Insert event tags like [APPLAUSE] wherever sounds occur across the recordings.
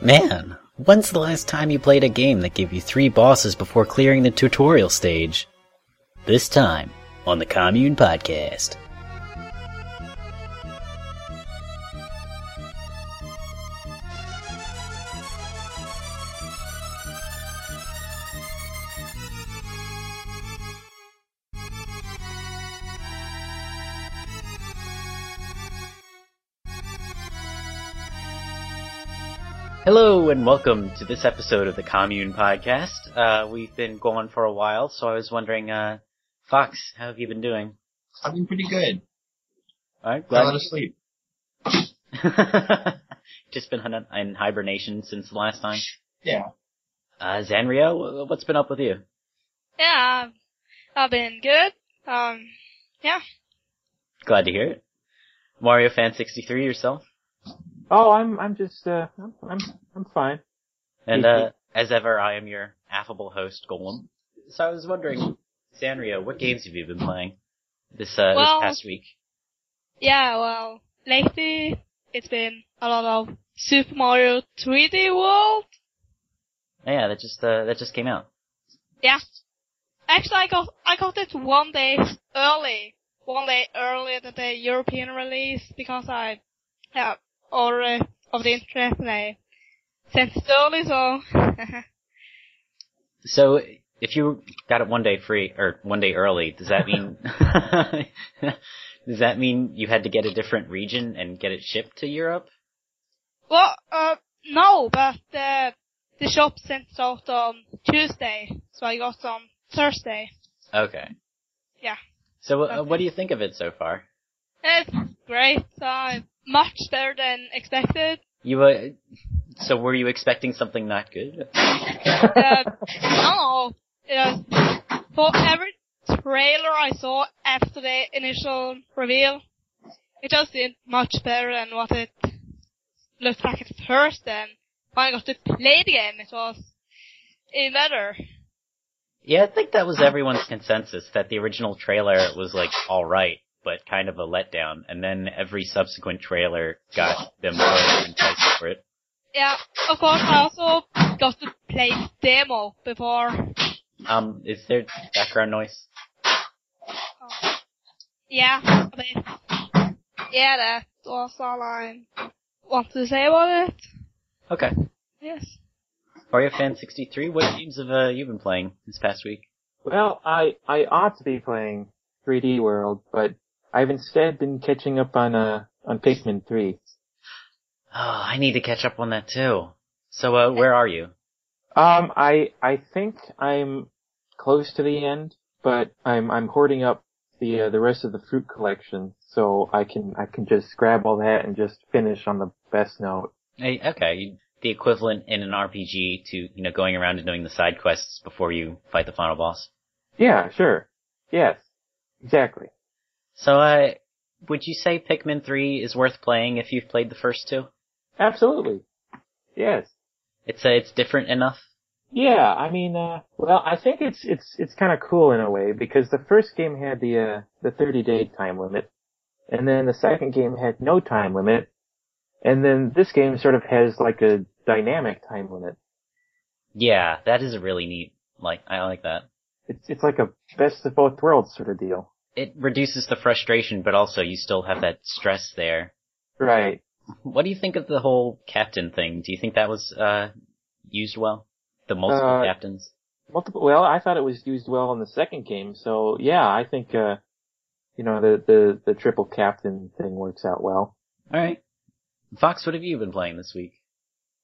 Man, when's the last time you played a game that gave you three bosses before clearing the tutorial stage? This time on the Commune Podcast. Hello and welcome to this episode of the Commune Podcast. Uh, we've been going for a while, so I was wondering, uh, Fox, how have you been doing? I've been pretty good. Alright, Got a lot glad. of sleep. [LAUGHS] Just been in in hibernation since the last time. Yeah. Uh, Zanrio, what's been up with you? Yeah, I've been good. Um, yeah. Glad to hear it. Wario Fan 63 yourself? Oh, I'm I'm just uh I'm I'm, I'm fine. And, uh, as ever, I am your affable host, Golem. So I was wondering, Zanrio, what games have you been playing this, uh, Well- this past week? Yeah, well, lately it's been a lot of Super Mario 3D World. Yeah, that just, uh, that just came out. Yeah. Actually, I got, I got it one day early. One day earlier than the European release because I, yeah, already of the internet and I sent it early, so. [LAUGHS] So, if you got it one day free, or one day early, does that mean, [LAUGHS] does that mean you had to get a different region and get it shipped to Europe? well, uh, no, but the, the shop sent it out on Tuesday, so I got it on Thursday. Okay. Yeah. So, uh, what do you think of it so far? It's great. Uh, much better than expected. You, were, so were you expecting something not good? [LAUGHS] Uh, no, uh, for every trailer I saw after the initial reveal, it just did much better than what it looked like at first. And when I got to play the game, it was even better. Yeah, I think that was everyone's consensus that the original trailer was like alright, but kind of a letdown, and then every subsequent trailer got them more enticed for it. Yeah, of course, I also got to play demo before. Um, is there background noise? Oh. Yeah, a bit. Yeah, that was all I wanted to say about it. Okay. Yes. Wario Fan 63, what games have uh, you been playing this past week? Well, I I ought to be playing 3D World, but I've instead been catching up on uh on Pikmin 3. Oh, I need to catch up on that too. So, uh, where are you? Um, I I think I'm close to the end, but I'm I'm hoarding up the uh, the rest of the fruit collection so I can I can just grab all that and just finish on the best note. Hey, okay, the equivalent in an RPG to, you know, going around and doing the side quests before you fight the final boss. Yeah, sure. Yes. Exactly. So, uh, would you say Pikmin 3 is worth playing if you've played the first two? Absolutely. Yes. It's, uh, it's different enough? Yeah, I mean, uh, well, I think it's it's it's kind of cool in a way because the first game had the uh, the 30 day time limit, and then the second game had no time limit, and then this game sort of has like a dynamic time limit. Yeah, that is a really neat, like, I like that. It's it's like a best of both worlds sort of deal. It reduces the frustration, but also you still have that stress there. Right. What do you think of the whole captain thing? Do you think that was, uh, used well? The multiple Uh, captains? Multiple. Well, I thought it was used well in the second game, so yeah, I think uh, you know the the the triple captain thing works out well. Alright. Fox, what have you been playing this week?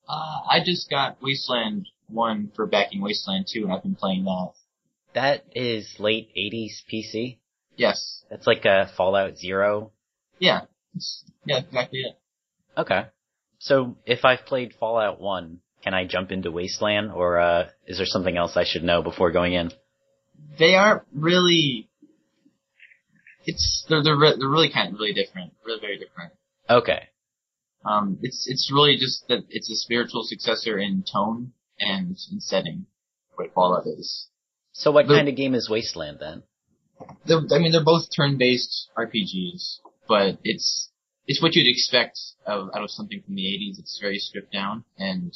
Uh, I just got Wasteland 1 for backing Wasteland 2 and I've been playing that. That is late 80s PC. Yes. It's like a Fallout Zero. Yeah. It's, yeah, exactly it. Okay. So if I've played Fallout 1, can I jump into Wasteland or, uh, is there something else I should know before going in? They aren't really, it's, they're, they're, re- they're really kind of really different. Really very different. Okay. Um, it's, it's really just that it's a spiritual successor in tone and in setting. What Fallout is. So what kind of game is Wasteland then? They're, I mean, they're both turn-based RPGs, but it's it's what you'd expect of, out of something from the 80s. It's very stripped down and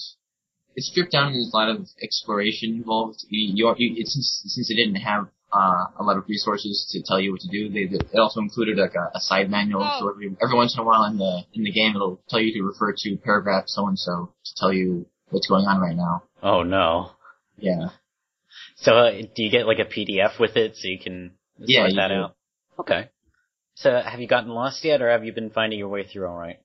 it's stripped down and there's a lot of exploration involved. You, you, you, since, since it didn't have uh, a lot of resources to tell you what to do. They, it also included like a, a side manual, oh. so every, every once in a while in the in the game it'll tell you to refer to paragraph so and so to tell you what's going on right now. Oh no. Yeah. So uh, do you get like a PDF with it so you can sort yeah, that do. out? Okay. So have you gotten lost yet, or have you been finding your way through all right?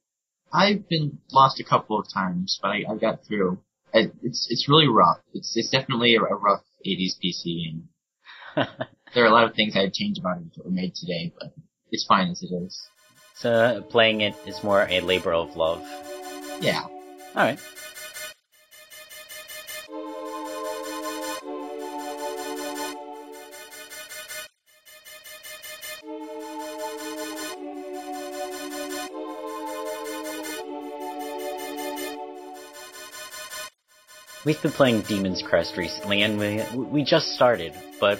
I've been lost a couple of times, but I, I got through. It's it's really rough. It's it's definitely a, a rough 80s PC game. there are a lot of things I'd change about it that were made today, but it's fine as it is. So playing it is more a labor of love. Yeah. All right. We've been playing Demon's Crest recently, and we we just started, but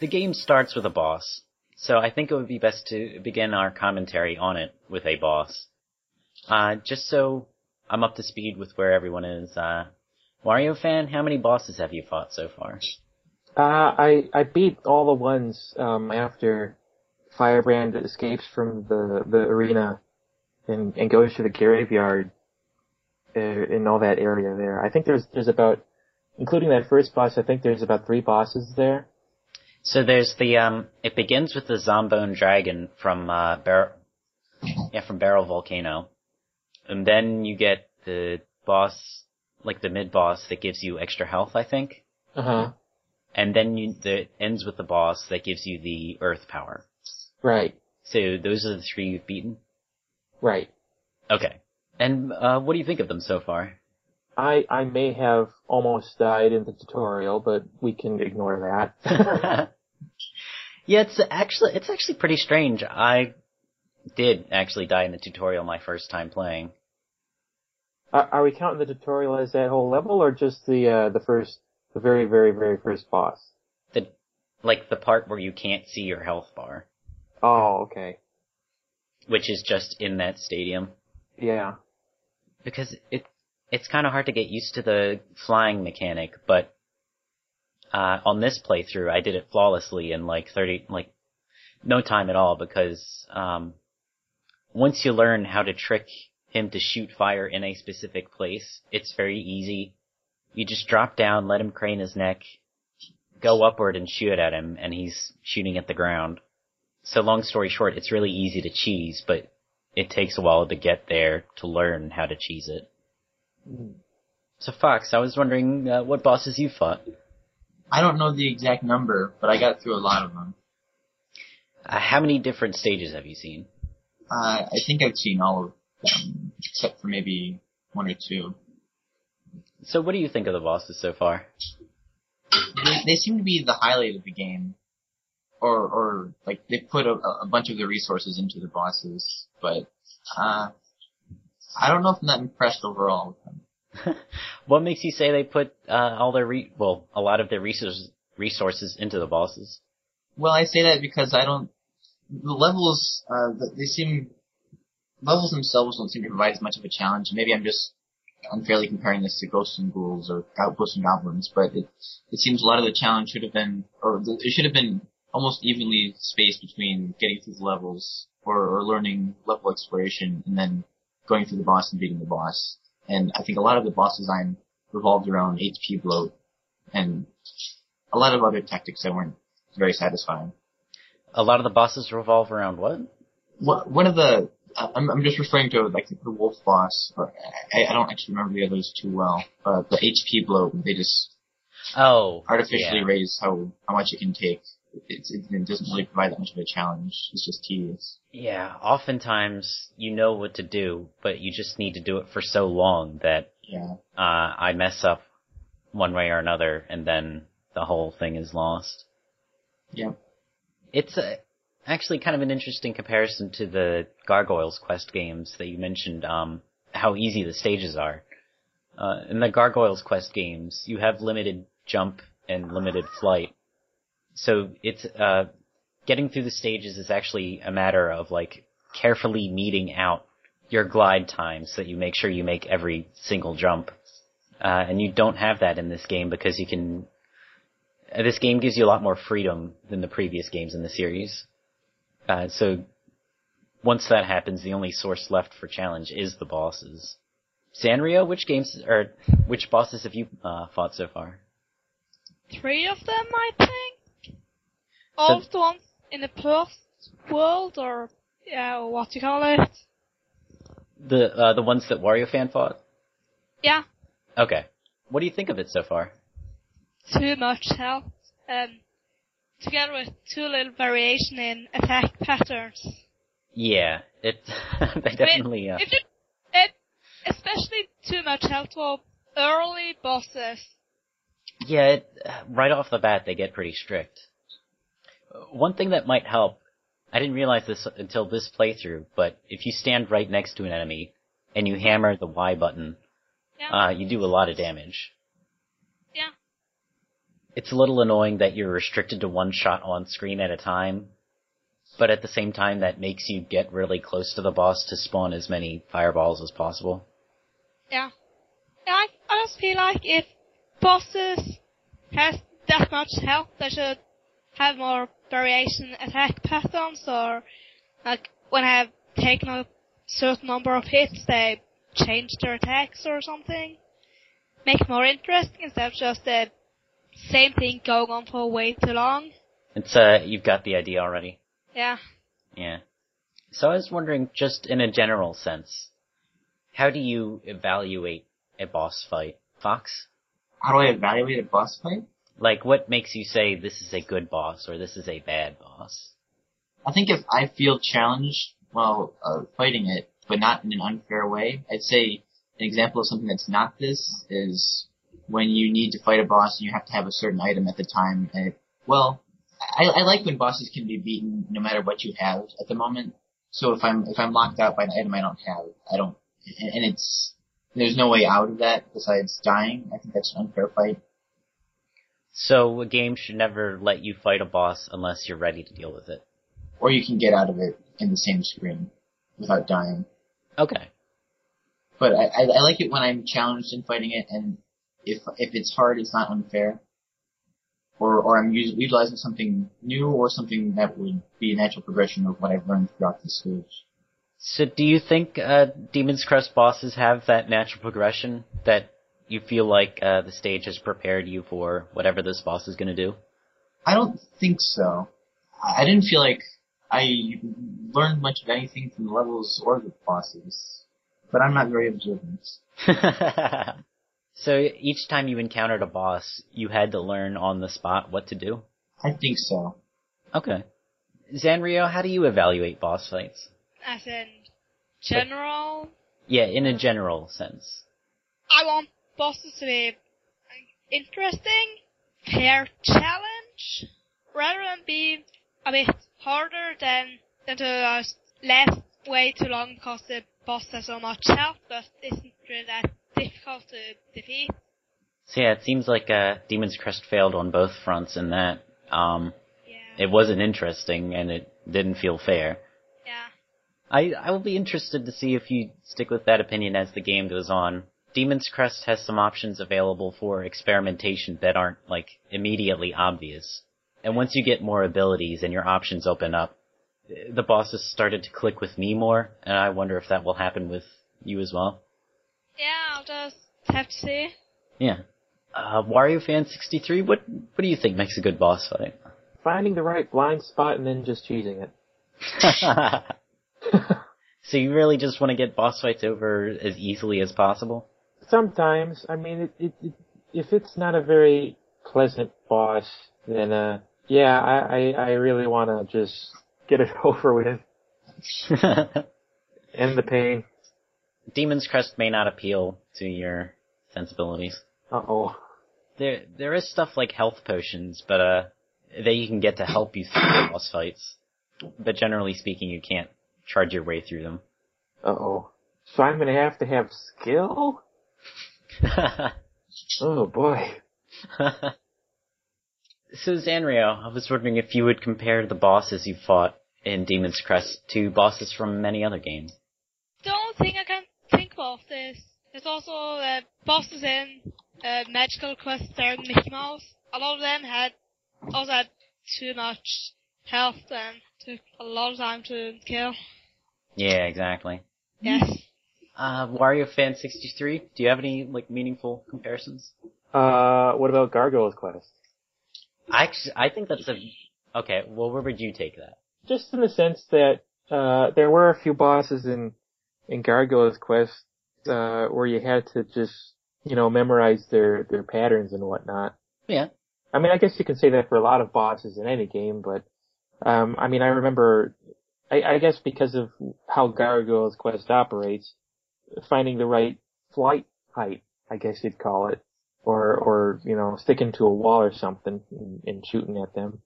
the game starts with a boss. So I think it would be best to begin our commentary on it with a boss. Uh, just so I'm up to speed with where everyone is. Uh, Wario fan, how many bosses have you fought so far? Uh, I I beat all the ones um, after Firebrand escapes from the the arena and and goes to the graveyard in all that area there. I think there's there's about, including that first boss, I think there's about three bosses there. So there's the um, it begins with the Zombone Dragon from uh, Bar- yeah, from Barrel Volcano, and then you get the boss, like the mid boss that gives you extra health, I think. Uh huh. And then you, the ends with the boss that gives you the Earth power. Right. So those are the three you've beaten. Right. Okay. And uh, what do you think of them so far? I I may have almost died in the tutorial, but we can ignore that. [LAUGHS] yeah, it's actually it's actually pretty strange. I did actually die in the tutorial my first time playing. Are, are we counting the tutorial as that whole level, or just the uh, the first, the very very very first boss? The like the part where you can't see your health bar. Oh, okay. Which is just in that stadium. Yeah because it it's kind of hard to get used to the flying mechanic, but uh, on this playthrough, I did it flawlessly in like 30, like no time at all because um, once you learn how to trick him to shoot fire in a specific place, it's very easy. You just drop down, let him crane his neck, go upward and shoot at him, and he's shooting at the ground. So long story short, it's really easy to cheese, but it takes a while to get there to learn how to cheese it. Mm. So Fox, I was wondering uh, what bosses you fought. I don't know the exact number, but I got through a lot of them. Uh, how many different stages have you seen? Uh, I think I've seen all of them, except for maybe one or two. So what do you think of the bosses so far? They, they seem to be the highlight of the game or or like they put a, a bunch of the resources into the bosses, but uh, I don't know if I'm that impressed overall with them. [LAUGHS] what makes you say they put uh, all their re- well a lot of their resources resources into the bosses? Well, I say that because I don't the levels uh, they seem levels themselves don't seem to provide as much of a challenge. Maybe I'm just unfairly comparing this to Ghosts and Ghouls or Ghosts and Goblins, but it it seems a lot of the challenge should have been or it should have been almost evenly spaced between getting through the levels or, or learning level exploration and then going through the boss and beating the boss. And I think a lot of the boss design revolved around HP bloat and a lot of other tactics that weren't very satisfying. A lot of the bosses revolve around what? What one of the I'm, I'm just referring to like the wolf boss. Or I, I don't actually remember the others too well. Uh, the HP bloat, they just oh artificially yeah. raise how how much it can take it, it doesn't really provide that much of a challenge. It's just tedious. Yeah, oftentimes you know what to do, but you just need to do it for so long that yeah. uh, I mess up one way or another, and then the whole thing is lost. Yeah. It's a, actually kind of an interesting comparison to the Gargoyles Quest games that you mentioned. Um, how easy the stages are. Uh, in the Gargoyles Quest games, you have limited jump and limited flight so it's uh, getting through the stages is actually a matter of like carefully meeting out your glide time so that you make sure you make every single jump. Uh, and you don't have that in this game because you can. Uh, this game gives you a lot more freedom than the previous games in the series. Uh, so once that happens, the only source left for challenge is the bosses. Zanrio, which games or which bosses have you uh, fought so far? Three of them, I think. All the ones in the first world, or yeah, what do you call it? The uh, the ones that Wario fan fought. Yeah, Okay, what do you think of it so far? too much health. Um, together with too little variation in attack patterns. Yeah, it [LAUGHS] they definitely. Uh, If you, it, especially too much health for early bosses. Yeah, it, right off the bat they get pretty strict. One thing that might help, I didn't realize this until this playthrough, but if you stand right next to an enemy and you hammer the Y button, Yeah, uh, you do a lot of damage. yeah, It's a little annoying that you're restricted to one shot on screen at a time, but at the same time that makes you get really close to the boss to spawn as many fireballs as possible. yeah. Yeah, I, I just feel like if bosses has that much health, they should have more variation attack patterns, or like when I have taken a certain number of hits, they change their attacks or something. Make it more interesting instead of just the same thing going on for way too long. It's uh, you've got the idea already. Yeah. Yeah. So I was wondering, just in a general sense, how do you evaluate a boss fight? Fox? How do I evaluate a boss fight? Like, what makes you say this is a good boss or this is a bad boss? I think if I feel challenged while uh, fighting it, but not in an unfair way, I'd say an example of something that's not this is when you need to fight a boss and you have to have a certain item at the time. It, well, I, I like when bosses can be beaten no matter what you have at the moment. So if I'm if I'm locked out by an item I don't have, I don't, and, and it's there's no way out of that besides dying. I think that's an unfair fight. So a game should never let you fight a boss unless you're ready to deal with it. Or you can get out of it in the same screen without dying. Okay. But I, I, I like it when I'm challenged in fighting it, and if if it's hard, it's not unfair. Or or I'm us- utilizing something new or something that would be a natural progression of what I've learned throughout the stage. So do you think uh, Demon's Crest bosses have that natural progression that you feel like uh, the stage has prepared you for whatever this boss is going to do? I don't think so. I I didn't feel like I learned much of anything from the levels or the bosses, but I'm not very observant. [LAUGHS] so each time you encountered a boss, you had to learn on the spot what to do? I think so. Okay. Zanrio, how do you evaluate boss fights? As in general, Yeah, in a general sense. I want bosses to be interesting, fair challenge, rather than be a bit harder than than to just last way too long because the boss has so much health, but isn't really that difficult to defeat. So yeah, it seems like uh, Demon's Crest failed on both fronts in that. Um, Yeah. it wasn't interesting and it didn't feel fair. yeah. I, I will be interested to see if you stick with that opinion as the game goes on. Demon's Crest has some options available for experimentation that aren't, like, immediately obvious. And once you get more abilities and your options open up, the bosses started to click with me more, and I wonder if that will happen with you as well. Yeah, I'll just have to see. Yeah. Uh, Wario Fan 63, what, what do you think makes a good boss fight? Finding the right blind spot and then just choosing it. [LAUGHS] [LAUGHS] so you really just want to get boss fights over as easily as possible? Sometimes, I mean, it, it, it, if it's not a very pleasant boss, then uh, yeah, I, I, I really want to just get it [LAUGHS] over with, [LAUGHS] end the pain. Demon's Crest may not appeal to your sensibilities. Uh oh. There, there is stuff like health potions, but uh, that you can get to help you through the [SIGHS] boss fights. But generally speaking, you can't charge your way through them. Uh oh. So I'm gonna have to have skill? [LAUGHS] Oh boy. [LAUGHS] so Zanrio, I was wondering if you would compare the bosses you fought in Demon's Crest to bosses from many other games. The only thing I can think of is there's also uh, bosses in uh, Magical Quest there in Mickey Mouse. A lot of them had also had too much health and took a lot of time to kill. Yeah, exactly. Yes. Uh, Wario Fan 63, do you have any, like, meaningful comparisons? Uh, what about Gargoyle's Quest? I actually, I think that's a, okay, well, where would you take that? Just in the sense that, uh, there were a few bosses in, in Gargoyle's Quest, uh, where you had to just, you know, memorize their, their patterns and whatnot. Yeah. I mean, I guess you can say that for a lot of bosses in any game, but, um, I mean, I remember, I, I guess because of how Gargoyle's Quest operates, finding the right flight height, I guess you'd call it, or, or, you know, sticking to a wall or something and, and shooting at them.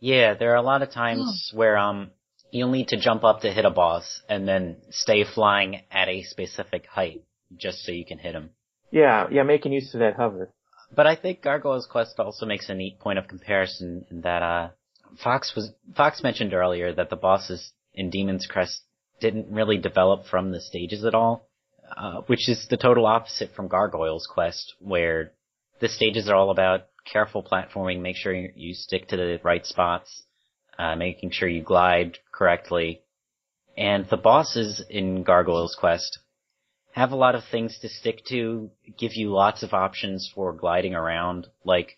Yeah, there are a lot of times where, um, you'll need to jump up to hit a boss and then stay flying at a specific height just so you can hit him. Yeah, yeah, making use of that hover. But I think Gargoyle's Quest also makes a neat point of comparison in that, uh, Fox was, Fox mentioned earlier that the bosses in Demon's Crest didn't really develop from the stages at all, uh, which is the total opposite from Gargoyle's Quest, where the stages are all about careful platforming, make sure you stick to the right spots, uh, making sure you glide correctly. And the bosses in Gargoyle's Quest have a lot of things to stick to, give you lots of options for gliding around. Like,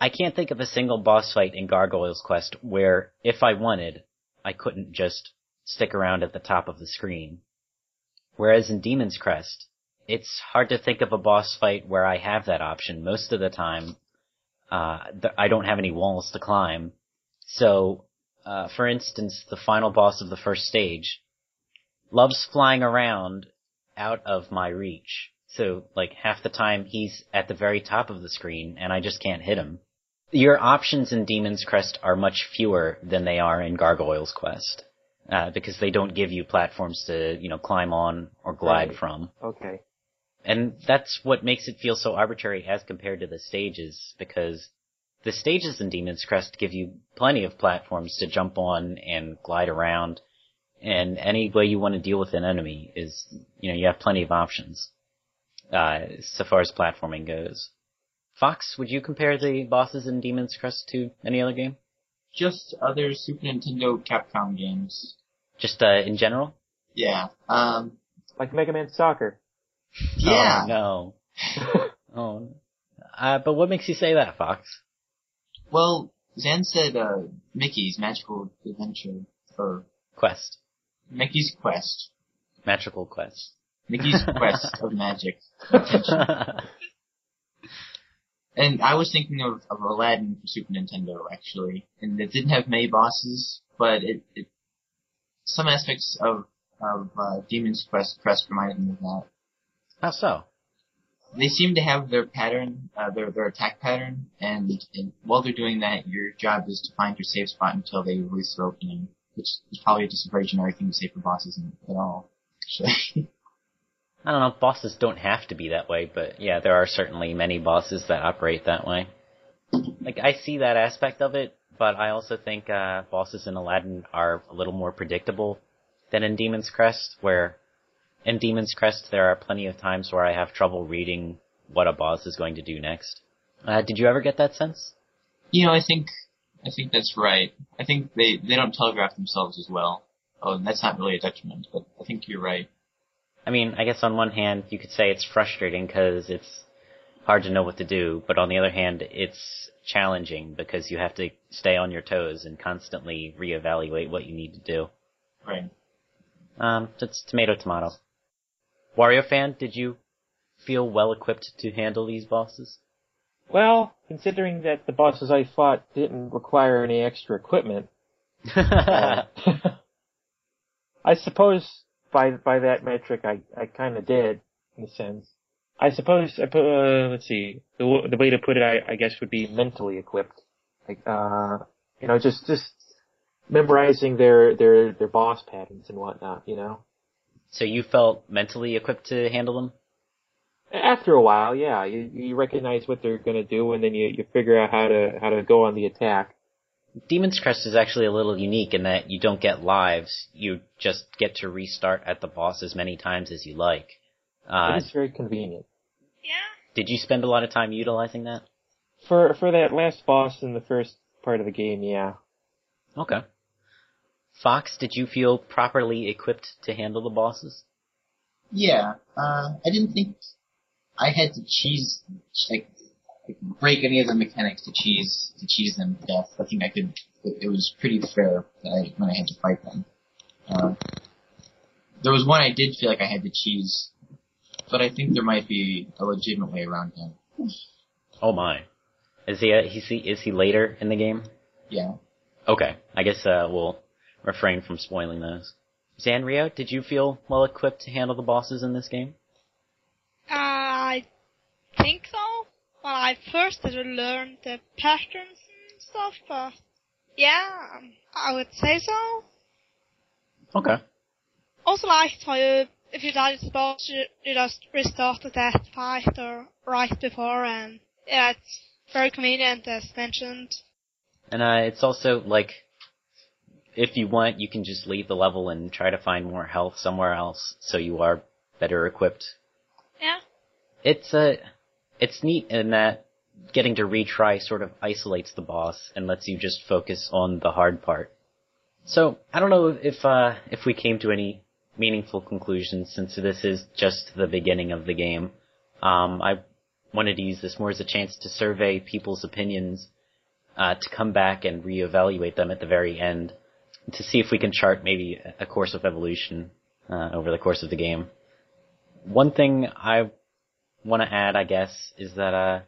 I can't think of a single boss fight in Gargoyle's Quest where, if I wanted, I couldn't just stick around at the top of the screen. Whereas in Demon's Crest, it's hard to think of a boss fight where I have that option. Most of the time, uh, th- I don't have any walls to climb. So, uh, for instance, the final boss of the first stage loves flying around out of my reach. So, like, half the time he's at the very top of the screen and I just can't hit him. Your options in Demon's Crest are much fewer than they are in Gargoyle's Quest. Uh, because they don't give you platforms to, you know, climb on or glide Right. from. Okay. And that's what makes it feel so arbitrary as compared to the stages, because the stages in Demon's Crest give you plenty of platforms to jump on and glide around, and any way you want to deal with an enemy is, you know, you have plenty of options, uh, so far as platforming goes. Fox, would you compare the bosses in Demon's Crest to any other game? Just other Super Nintendo Capcom games. Just, uh, in general? Yeah. Um. Like Mega Man Soccer. Yeah. Oh, no. [LAUGHS] Oh. Uh, but what makes you say that, Fox? Well, Zan said uh, Mickey's Magical Adventure or Quest. Mickey's Quest. Magical Quest. Mickey's [LAUGHS] Quest of Magic. [LAUGHS] And I was thinking of, of Aladdin for Super Nintendo actually, and it didn't have many bosses, but it, it some aspects of of uh, Demon's Quest Quest reminded me of that. How so? They seem to have their pattern, uh, their their attack pattern, and, and while they're doing that, your job is to find your safe spot until they release their opening, which is probably just a very generic thing to say for bosses in, at all. Actually, [LAUGHS] I don't know, bosses don't have to be that way, but yeah, there are certainly many bosses that operate that way. Like, I see that aspect of it, but I also think, uh, bosses in Aladdin are a little more predictable than in Demon's Crest, where in Demon's Crest there are plenty of times where I have trouble reading what a boss is going to do next. Uh, did you ever get that sense? you know, I think I think that's right. I think they they don't telegraph themselves as well. Oh, and that's not really a detriment, but I think you're right. I mean, I guess on one hand you could say it's frustrating because it's hard to know what to do, but on the other hand it's challenging because you have to stay on your toes and constantly reevaluate what you need to do. Right. Um, it's tomato tomato. Wario fan, did you feel well equipped to handle these bosses? Well, considering that the bosses I fought didn't require any extra equipment, [LAUGHS] uh, [LAUGHS] I suppose by by that metric, I I kind of did in a sense. I suppose I put uh, let's see the the way to put it, I, I guess would be mentally equipped. Like uh, you know, just just memorizing their their their boss patterns and whatnot. You know, so you felt mentally equipped to handle them? after a while, yeah, you you recognize what they're gonna do, and then you you figure out how to how to go on the attack. Demon's Crest is actually a little unique in that you don't get lives. You just get to restart at the boss as many times as you like. Uh, it is very convenient. Yeah. did you spend a lot of time utilizing that? For for that last boss in the first part of the game, yeah. Okay. Fox, did you feel properly equipped to handle the bosses? Yeah, uh, I didn't think I had to cheese, like, break any of the mechanics to cheese, to cheese them to death. I think I could, it, it was pretty fair that I, when I had to fight them. Uh, there was one I did feel like I had to cheese, but I think there might be a legitimate way around him. Oh my. Is he, uh, is he, is he later in the game? Yeah. Okay. I guess, uh, we'll refrain from spoiling those. Zanrio, did you feel well equipped to handle the bosses in this game? Uh, I think so. Well, I first had to learn the patterns and stuff, but yeah, um, I would say so. Okay. Also liked how you, if you died at the boss, you, you just restarted that fight or right before, and yeah, it's very convenient as mentioned. And, uh, it's also, like, if you want, you can just leave the level and try to find more health somewhere else, so you are better equipped. Yeah. It's, uh, it's neat in that getting to retry sort of isolates the boss and lets you just focus on the hard part. So, I don't know if, uh, if we came to any meaningful conclusions since this is just the beginning of the game. Um, I wanted to use this more as a chance to survey people's opinions, uh, to come back and reevaluate them at the very end to see if we can chart maybe a course of evolution, uh, over the course of the game. One thing I want to add, I guess, is that, uh,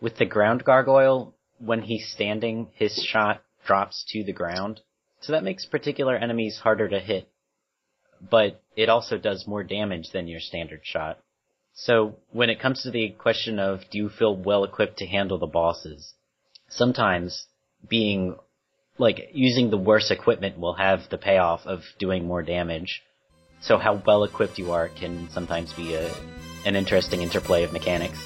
with the ground gargoyle, when he's standing, his shot drops to the ground. So that makes particular enemies harder to hit. But it also does more damage than your standard shot. So when it comes to the question of do you feel well equipped to handle the bosses, sometimes being like using the worst equipment will have the payoff of doing more damage. So how well equipped you are can sometimes be a, an interesting interplay of mechanics.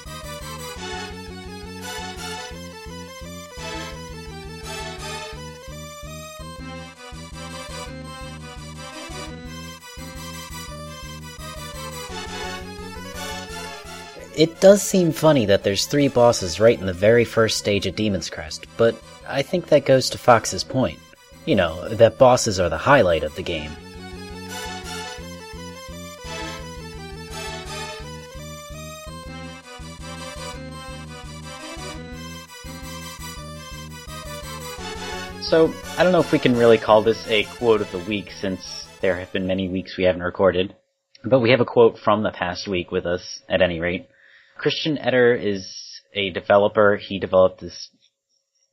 It does seem funny that there's three bosses right in the very first stage of Demon's Crest, but I think that goes to Fox's point. You know, that bosses are the highlight of the game. So, I don't know if we can really call this a quote of the week since there have been many weeks we haven't recorded. But we have a quote from the past week with us, at any rate. Christian Etter is a developer. He developed this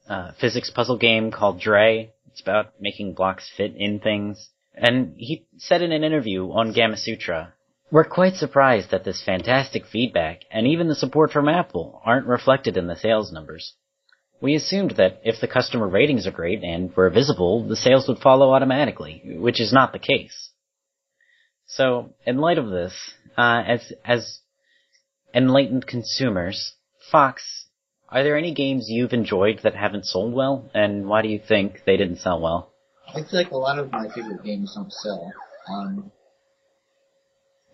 uh, physics puzzle game called Dre. It's about making blocks fit in things. And he said in an interview on Gamasutra, We're quite surprised that this fantastic feedback and even the support from Apple aren't reflected in the sales numbers. We assumed that if the customer ratings are great and were visible, the sales would follow automatically, which is not the case. So, in light of this, uh, as as enlightened consumers, Fox, are there any games you've enjoyed that haven't sold well, and why do you think they didn't sell well? I feel like a lot of my favorite games don't sell. Um,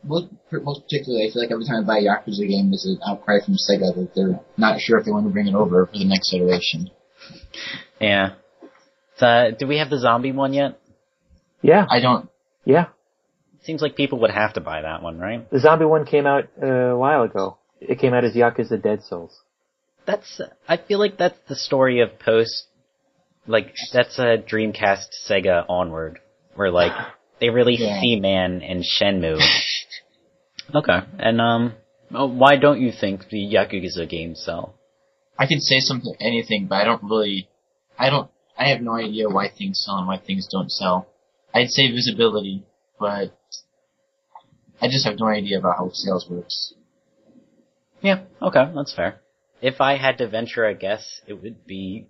most, most particularly, I feel like every time I buy a Yakuza game, there's an outcry from Sega that they're not sure if they want to bring it over for the next iteration. Yeah. So, do we have the zombie one yet? Yeah, I don't. yeah. Seems like people would have to buy that one, right? The zombie one came out uh, a while ago. It came out as Yakuza Dead Souls. That's, I feel like that's the story of post, like, that's a Dreamcast Sega onward, where like, they released Yeah. Seaman and Shenmue. [LAUGHS] okay, and um, oh, why don't you think the Yakuza games sell? I could say something, anything, but I don't really. I don't. I have no idea why things sell and why things don't sell. I'd say visibility, but I just have no idea about how sales works. Yeah, okay, that's fair. If I had to venture a guess, it would be.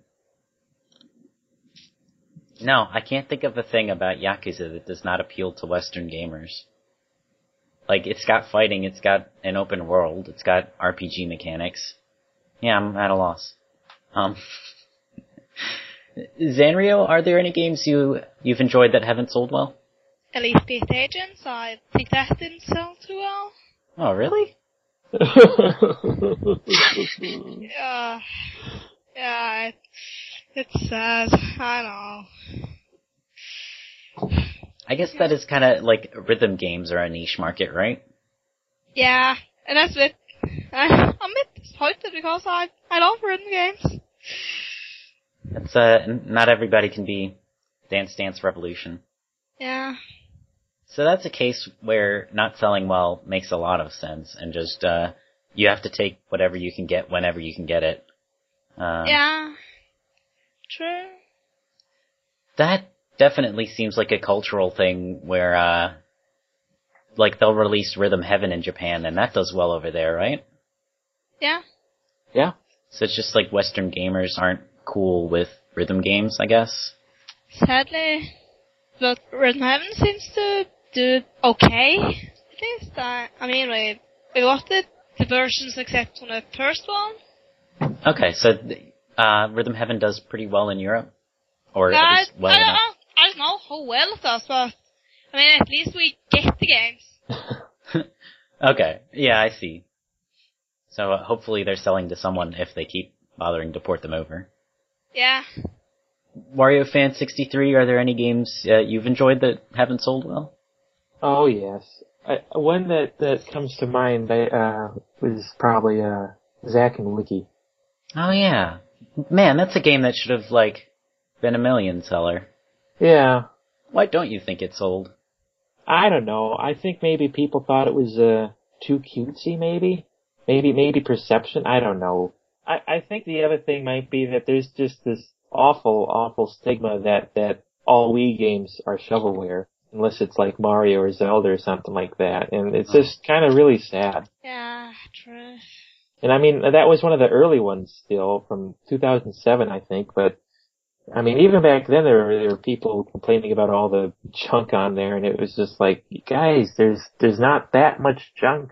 No, I can't think of a thing about Yakuza that does not appeal to Western gamers. Like, it's got fighting, it's got an open world, it's got RPG mechanics. Yeah, I'm at a loss. Um, [LAUGHS] Zanrio, are there any games you you've enjoyed that haven't sold well? Elite Beat Agents, I think that didn't sell too well. Oh, really? [LAUGHS] Yeah, yeah, it, it's sad. I don't know. I guess that is kind of like rhythm games are a niche market, right? Yeah, and that's it. I, I'm a bit disappointed because I I love rhythm games. It's uh, not everybody can be Dance Dance Revolution. Yeah, So that's a case where not selling well makes a lot of sense, and just uh, you have to take whatever you can get whenever you can get it. Um, yeah, true. That definitely seems like a cultural thing where, uh, like they'll release Rhythm Heaven in Japan, and that does well over there, right? Yeah, yeah. So it's just like Western gamers aren't cool with rhythm games, I guess. sadly, but Rhythm Heaven seems to do okay. At least I, I mean, we we got the, the versions except on the first one. Okay, so uh, Rhythm Heaven does pretty well in Europe, or at least well I, enough. I don't know how well it does, but I mean, at least we get the games. Okay, yeah, I see. So uh, hopefully they're selling to someone if they keep bothering to port them over. Yeah. Wario Fan 63, are there any games uh, you've enjoyed that haven't sold well? Oh yes, I, one that that comes to mind I, uh, was probably uh, Zack and Wiki. Oh yeah. Man, that's a game that should have, like, been a million seller. Yeah, Why don't you think it sold? I don't know. I think maybe people thought it was uh, too cutesy. Maybe, maybe, maybe perception. I don't know. I I think the other thing might be that there's just this awful, awful stigma that that all Wii games are shovelware, unless it's like Mario or Zelda or something like that, and it's just kind of really sad. Yeah, true. And I mean, that was one of the early ones still from 2007, I think, but I mean, even back then there were, there were people complaining about all the junk on there and it was just like, guys, there's, there's not that much junk.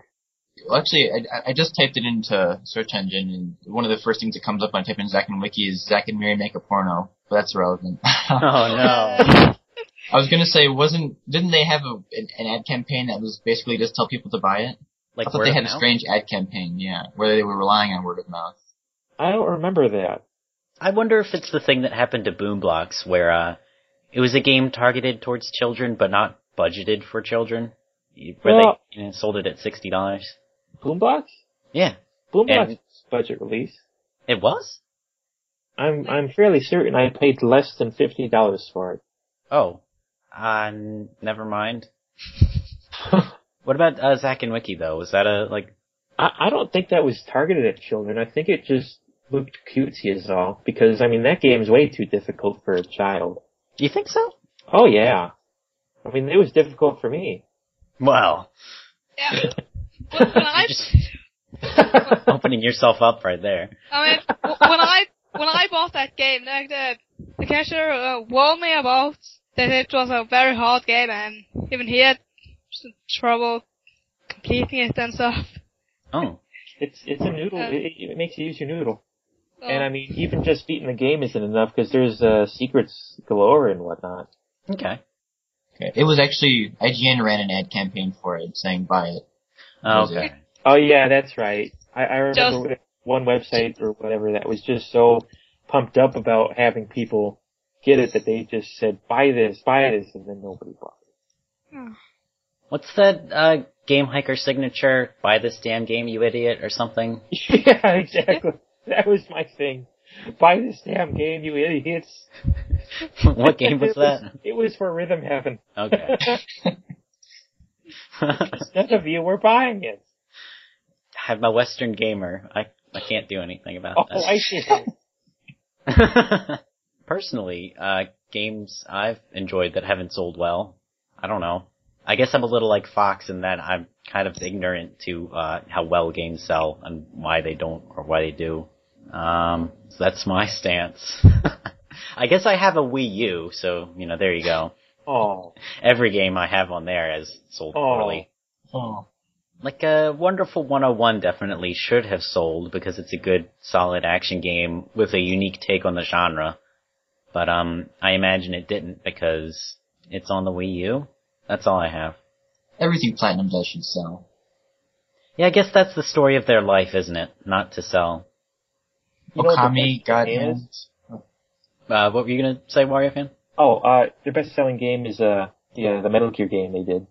Well, actually, I, I just typed it into search engine, and one of the first things that comes up when I type in Zack and Wiki is Zack and Miri make a porno, but that's irrelevant. [LAUGHS] Oh no. I was gonna say, wasn't didn't they have a, an, an ad campaign that was basically just tell people to buy it? Like I thought they of had a mouth? strange ad campaign, yeah, where they were relying on word of mouth. I don't remember that. I wonder if it's the thing that happened to Boom Blox where uh it was a game targeted towards children but not budgeted for children. Where Well- they you know, sold it at sixty dollars. Boom Blox? Yeah. Boom Blox And- budget release. It was? I'm, I'm fairly certain I paid less than $50 for it. Oh. Uh never mind. [LAUGHS] What about uh, Zack and Wiki though? Was that a like I, I don't think that was targeted at children. I think it just looked cutesy as all. Because, I mean, that game's way too difficult for a child. do you think so? Oh yeah. I mean, it was difficult for me. Well, Yeah. when, when I, [LAUGHS] just [LAUGHS] opening yourself up right there. I mean, when I when I bought that game, like the the cashier uh, warned me about that it was a very hard game, and even he had some trouble completing it and stuff. Oh. It's, it's a noodle. Uh, It, it makes you use your noodle. So, And I mean, even just beating the game isn't enough because there's uh, secrets galore and whatnot. Okay. Okay. It was actually IGN ran an ad campaign for it, saying buy it. Was Okay. Oh yeah, that's right. I, I remember Just- one website or whatever that was just so pumped up about having people get it that they just said buy this, buy this, and then nobody bought it. What's that uh game hiker signature? Buy this damn game, you idiot, or something? [LAUGHS] yeah, exactly. [LAUGHS] That was my thing. Buy this damn game, you idiots. [LAUGHS] what game was It that? It was for Rhythm Heaven. Okay. [LAUGHS] None of you were buying it. I'm a Western gamer. I I can't do anything about Oh, that. I see. Personally, uh, games I've enjoyed that haven't sold well. I don't know. I guess I'm a little like Fox in that I'm kind of ignorant to uh, how well games sell and why they don't or why they do. Um, so that's my [LAUGHS] stance. I guess I have a Wii U, so you know, there you go. Oh, Every game I have on there has sold Oh. poorly. Oh. Like a Wonderful 101 definitely should have sold because it's a good, solid action game with a unique take on the genre. but um, I imagine it didn't because it's on the Wii U. That's all I have. Everything Platinum does should sell. Yeah, I guess that's the story of their life, isn't it? Not to sell. You what the Okami, best God game is? knows. Uh, what were you gonna say, Wario fan? Oh, uh, their best selling game is, uh, yeah, the Metal Gear game they did.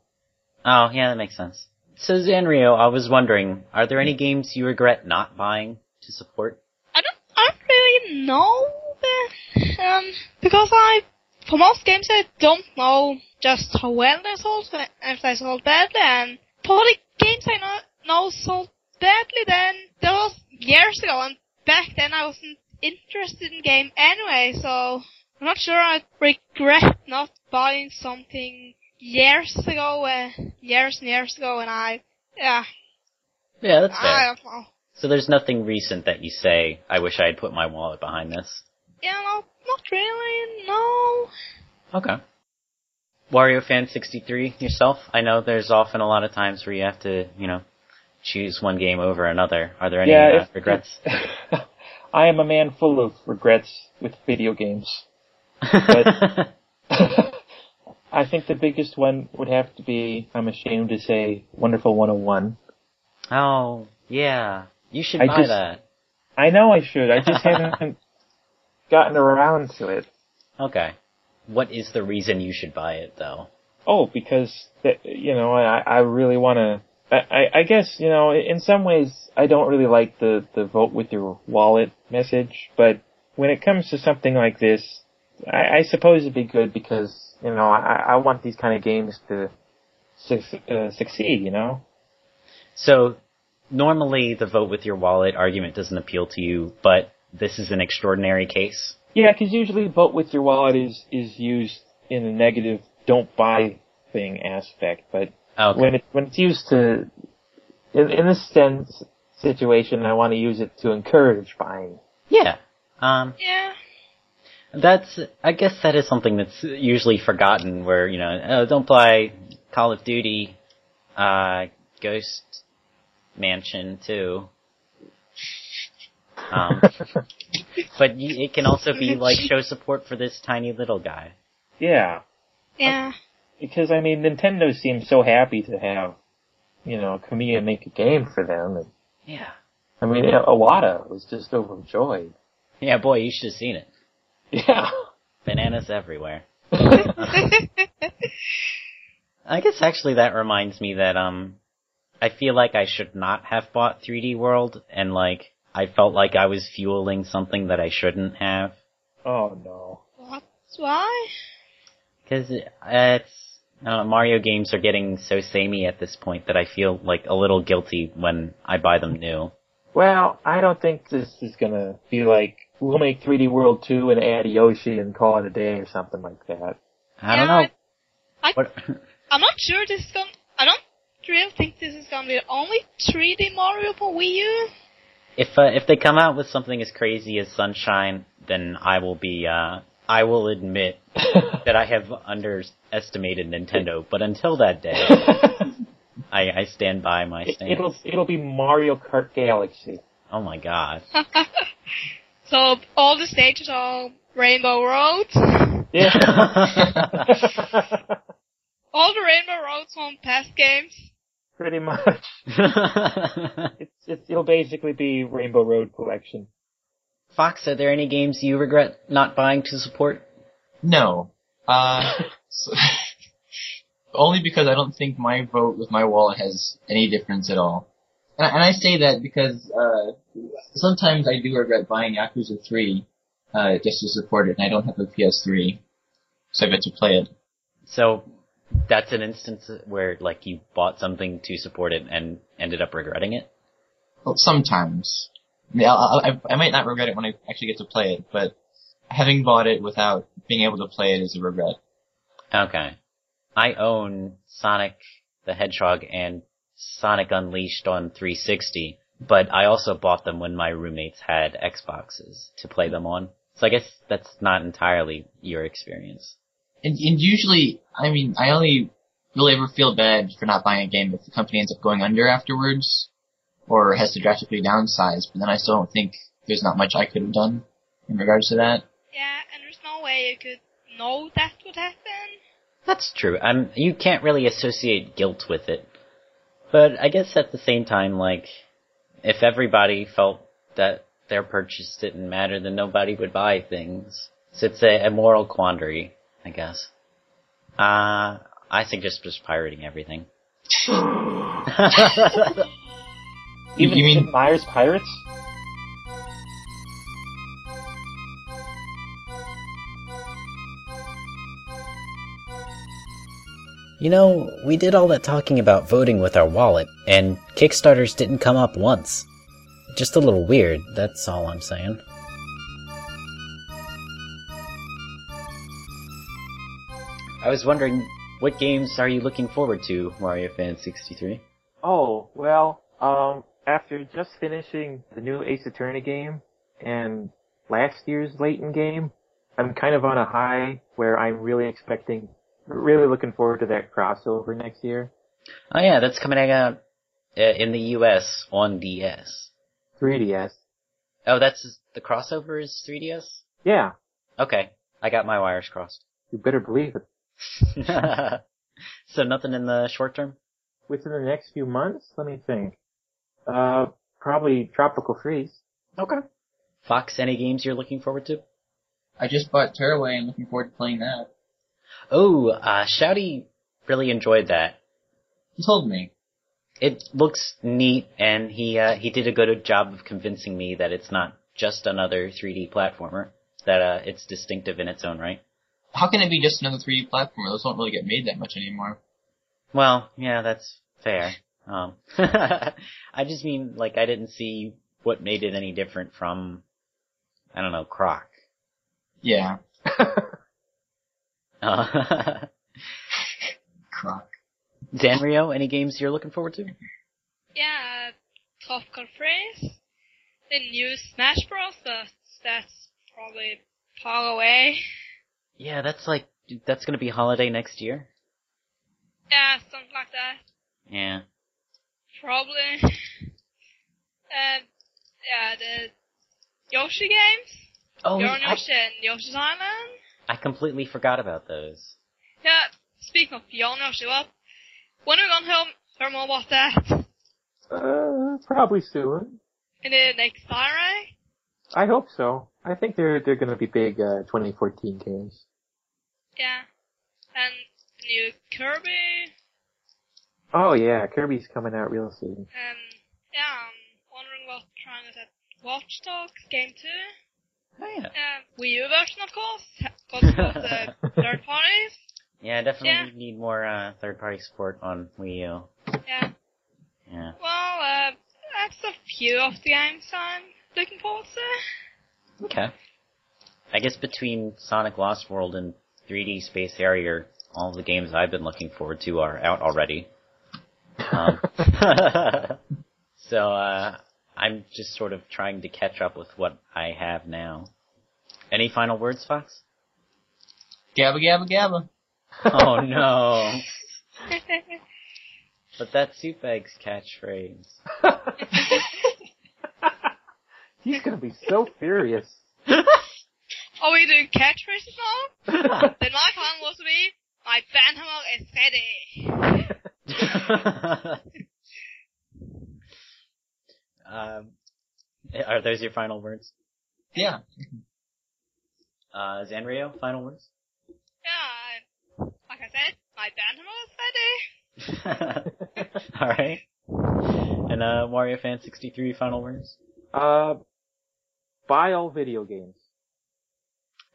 Oh, yeah, that makes sense. So Zanrio, I was wondering, are there any games you regret not buying to support? I don't, I don't really know, but, um, because I, for most games I don't know just how well they're sold, if they sold badly, and for the games I know, know sold badly, then that was years ago, and back then I wasn't interested in game anyway, so I'm not sure I regret not buying something years ago, uh, years and years ago, and I, yeah, Yeah, that's I fair. don't know. So there's nothing recent that you say, I wish I had put my wallet behind this. Yeah, no, not really, no. Okay. Wario Fan 63 yourself? I know there's often a lot of times where you have to, you know, choose one game over another. Are there any yeah, uh, if- regrets? [LAUGHS] I am a man full of regrets with video games. [LAUGHS] [LAUGHS] I think the biggest one would have to be, I'm ashamed to say, Wonderful 101. oh, yeah. You should I buy just- that. I know I should, I just haven't gotten around to it. Okay. What is the reason you should buy it, though? Oh, because, that- you know, I, I really want to, I, I- I guess, you know, in some ways, I don't really like the, the vote with your wallet message, but when it comes to something like this, I, I suppose it'd be good because, you know, I, I want these kind of games to suc- uh, succeed, you know? So, normally the vote with your wallet argument doesn't appeal to you, but this is an extraordinary case. Yeah, because usually vote with your wallet is, is used in a negative don't buy thing aspect, but Okay. when it when it's used to in in this sense situation, I want to use it to encourage buying. yeah. Um, Yeah. That's, I guess that is something that's usually forgotten where, you know, oh, don't buy Call of Duty, uh, Ghost Mansion 2. Um, [LAUGHS] but y it can also be like show support for this tiny little guy. yeah, Yeah. because I mean, Nintendo seems so happy to have you know Kamiya make a game for them, and Yeah. I mean, Iwata was just overjoyed. Yeah, boy, you should have seen it. Yeah. Bananas everywhere. [LAUGHS] I guess actually that reminds me that, um, I feel like I should not have bought 3D World, and like, I felt like I was fueling something that I shouldn't have. oh no. what? Why? Cause it's, I know, Mario games are getting so samey at this point that I feel like a little guilty when I buy them new. Well, I don't think this is gonna be like we'll make 3D World 2 and add Yoshi and call it a day or something like that. I don't Yeah, know. I- What, [LAUGHS] I'm not sure this is gonna. I don't really think this is going to be the only 3D Mario for Wii U. if uh, if they come out with something as crazy as Sunshine, then I will be uh I will admit [LAUGHS] that I have underestimated Nintendo, but until that day, [LAUGHS] I, I stand by my stance. it'll it'll be Mario Kart Galaxy. Oh my god. [LAUGHS] so all the stages are Rainbow Roads. Yeah. All the Rainbow Roads from past games. Pretty much. [LAUGHS] It's, it's it'll basically be Rainbow Road Collection. Fox, are there any games you regret not buying to support? No. Uh, so- [LAUGHS] only because I don't think my vote with my wallet has any difference at all. And, I- and I say that because uh, sometimes I do regret buying Yakuza 3 uh, just to support it, and I don't have a PS3, so I get to play it. So that's an instance where like you bought something to support it and ended up regretting it. Well, sometimes. I, mean, I'll, I, I might not regret it when I actually get to play it, but having bought it without being able to play it is a regret. Okay. I own Sonic the Hedgehog and Sonic Unleashed on 360, but I also bought them when my roommates had Xboxes to play them on. So I guess that's not entirely your experience. And, and usually, I mean, I only really ever feel bad for not buying a game if the company ends up going under afterwards, or has to drastically downsize, but then I still don't think there's not much I could have done in regards to that. Yeah, and there's no way way you could know that would happen. That's true. I'm, you can't really associate guilt with it. But I guess at the same time, like, if everybody felt that their purchase didn't matter, then nobody would buy things. So it's a, a moral quandary, I guess. Uh, I suggest just pirating everything. You, [LAUGHS] Even you mean Sid Meier's Pirates? You know, we did all that talking about voting with our wallet, and Kickstarters didn't come up once. Just a little weird, that's all I'm saying. I was wondering, what games are you looking forward to, Wario Fan 63? Oh, well, um, after just finishing the new Ace Attorney game and last year's Layton game, I'm kind of on a high where I'm really expecting, really looking forward to that crossover next year. Oh yeah, that's coming out uh, in the US on DS. 3DS. Oh, that's, the crossover is 3DS? Yeah, Okay, I got my wires crossed. you better believe it. [LAUGHS] so nothing in the short term? Within the next few months, let me think. Uh, probably Tropical Freeze. Okay. Fox, any games you're looking forward to? I just bought Tearaway and looking forward to playing that. Oh, uh, Shouty really enjoyed that. He told me. It looks neat, and he uh, he did a good job of convincing me that it's not just another 3D platformer. That uh, it's distinctive in its own right. How can it be just another 3D platformer? Those don't really get made that much anymore. Well, yeah, that's fair. Um, [LAUGHS] I just mean like I didn't see what made it any different from I don't know Croc. Yeah. [LAUGHS] Uh, [LAUGHS] Croc. Zanrio, any games you're looking forward to? Yeah, Tropical Freeze. The new Smash Bros, but that's probably far away. Yeah, that's like that's gonna be holiday next year. Yeah, something like that. Yeah. Probably. And [LAUGHS] yeah, the Yoshi games. Oh, Yoshi I, Yoshi and Yoshi's Island. I completely forgot about those. Yeah, speaking of Yoshi, what? When are we gonna hear, hear more about that? Uh, probably soon. In the next Direct? I hope so. I think they're they're gonna be big uh, 2014 games. Yeah. And the new Kirby. Oh yeah, Kirby's coming out real soon. Um, yeah, I'm wondering what trying is at Watch Dogs Game 2. Oh yeah. Uh, Wii U version, of course, because it was uh, third parties. Yeah, definitely Yeah. need more uh, third-party support on Wii U. Yeah. Yeah. Well, uh, that's a few of the games I'm looking forward to. Okay. I guess between Sonic Lost World and 3D Space Harrier, all the games I've been looking forward to are out already. Um, [LAUGHS] so uh, I'm just sort of trying to catch up with what I have now. Any final words, Fox? Gabba gabba gabba. Oh no! [LAUGHS] But that's Soup Egg's catchphrase. [LAUGHS] He's gonna be so furious. Are we doing catchphrases now? [LAUGHS] then my plan was to be, my Banhammer is ready. um, are those your final words? Yeah. Uh, Zanrio, final words? Yeah, I- like I said, my Banhammer is ready. Alright. And, uh, Wario Fan 63, final words? Uh, buy all video games.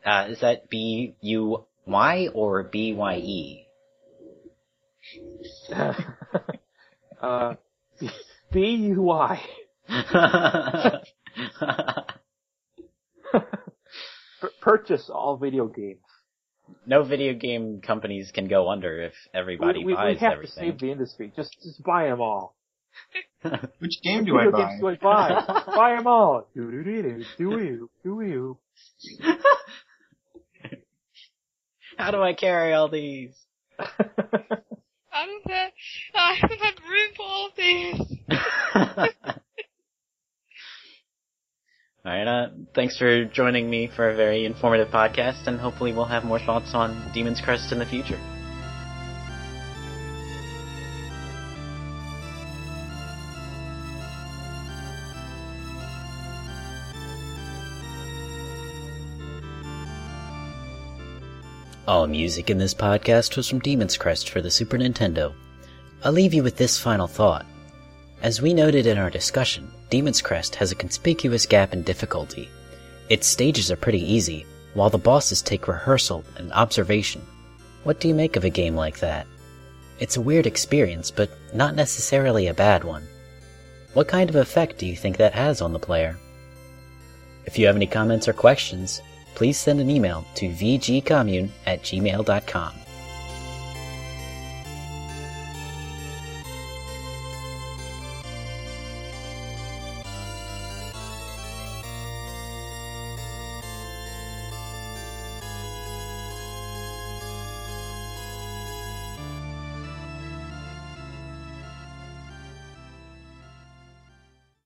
Uh, is that B-U-Y or B-Y-E? [LAUGHS] uh, B U Y. [LAUGHS] Purchase all video games. no video game companies can go under if everybody we, we, buys we have to save the industry. Just just buy them all. [LAUGHS] Which game do I Video buy? games do I buy? buy them all. Do do do do do you do you. How do I carry all these? I don't have, I haven't had room for all of these. [LAUGHS] All right. Uh, thanks for joining me for a very informative podcast, and hopefully we'll have more thoughts on Demon's Crest in the future. All music in this podcast was from Demon's Crest for the Super Nintendo. I'll leave you with this final thought. As we noted in our discussion, Demon's Crest has a conspicuous gap in difficulty. Its stages are pretty easy, while the bosses take rehearsal and observation. What do you make of a game like that? It's a weird experience, but not necessarily a bad one. What kind of effect do you think that has on the player? If you have any comments or questions, please send an email to vgcommune at gmail.com.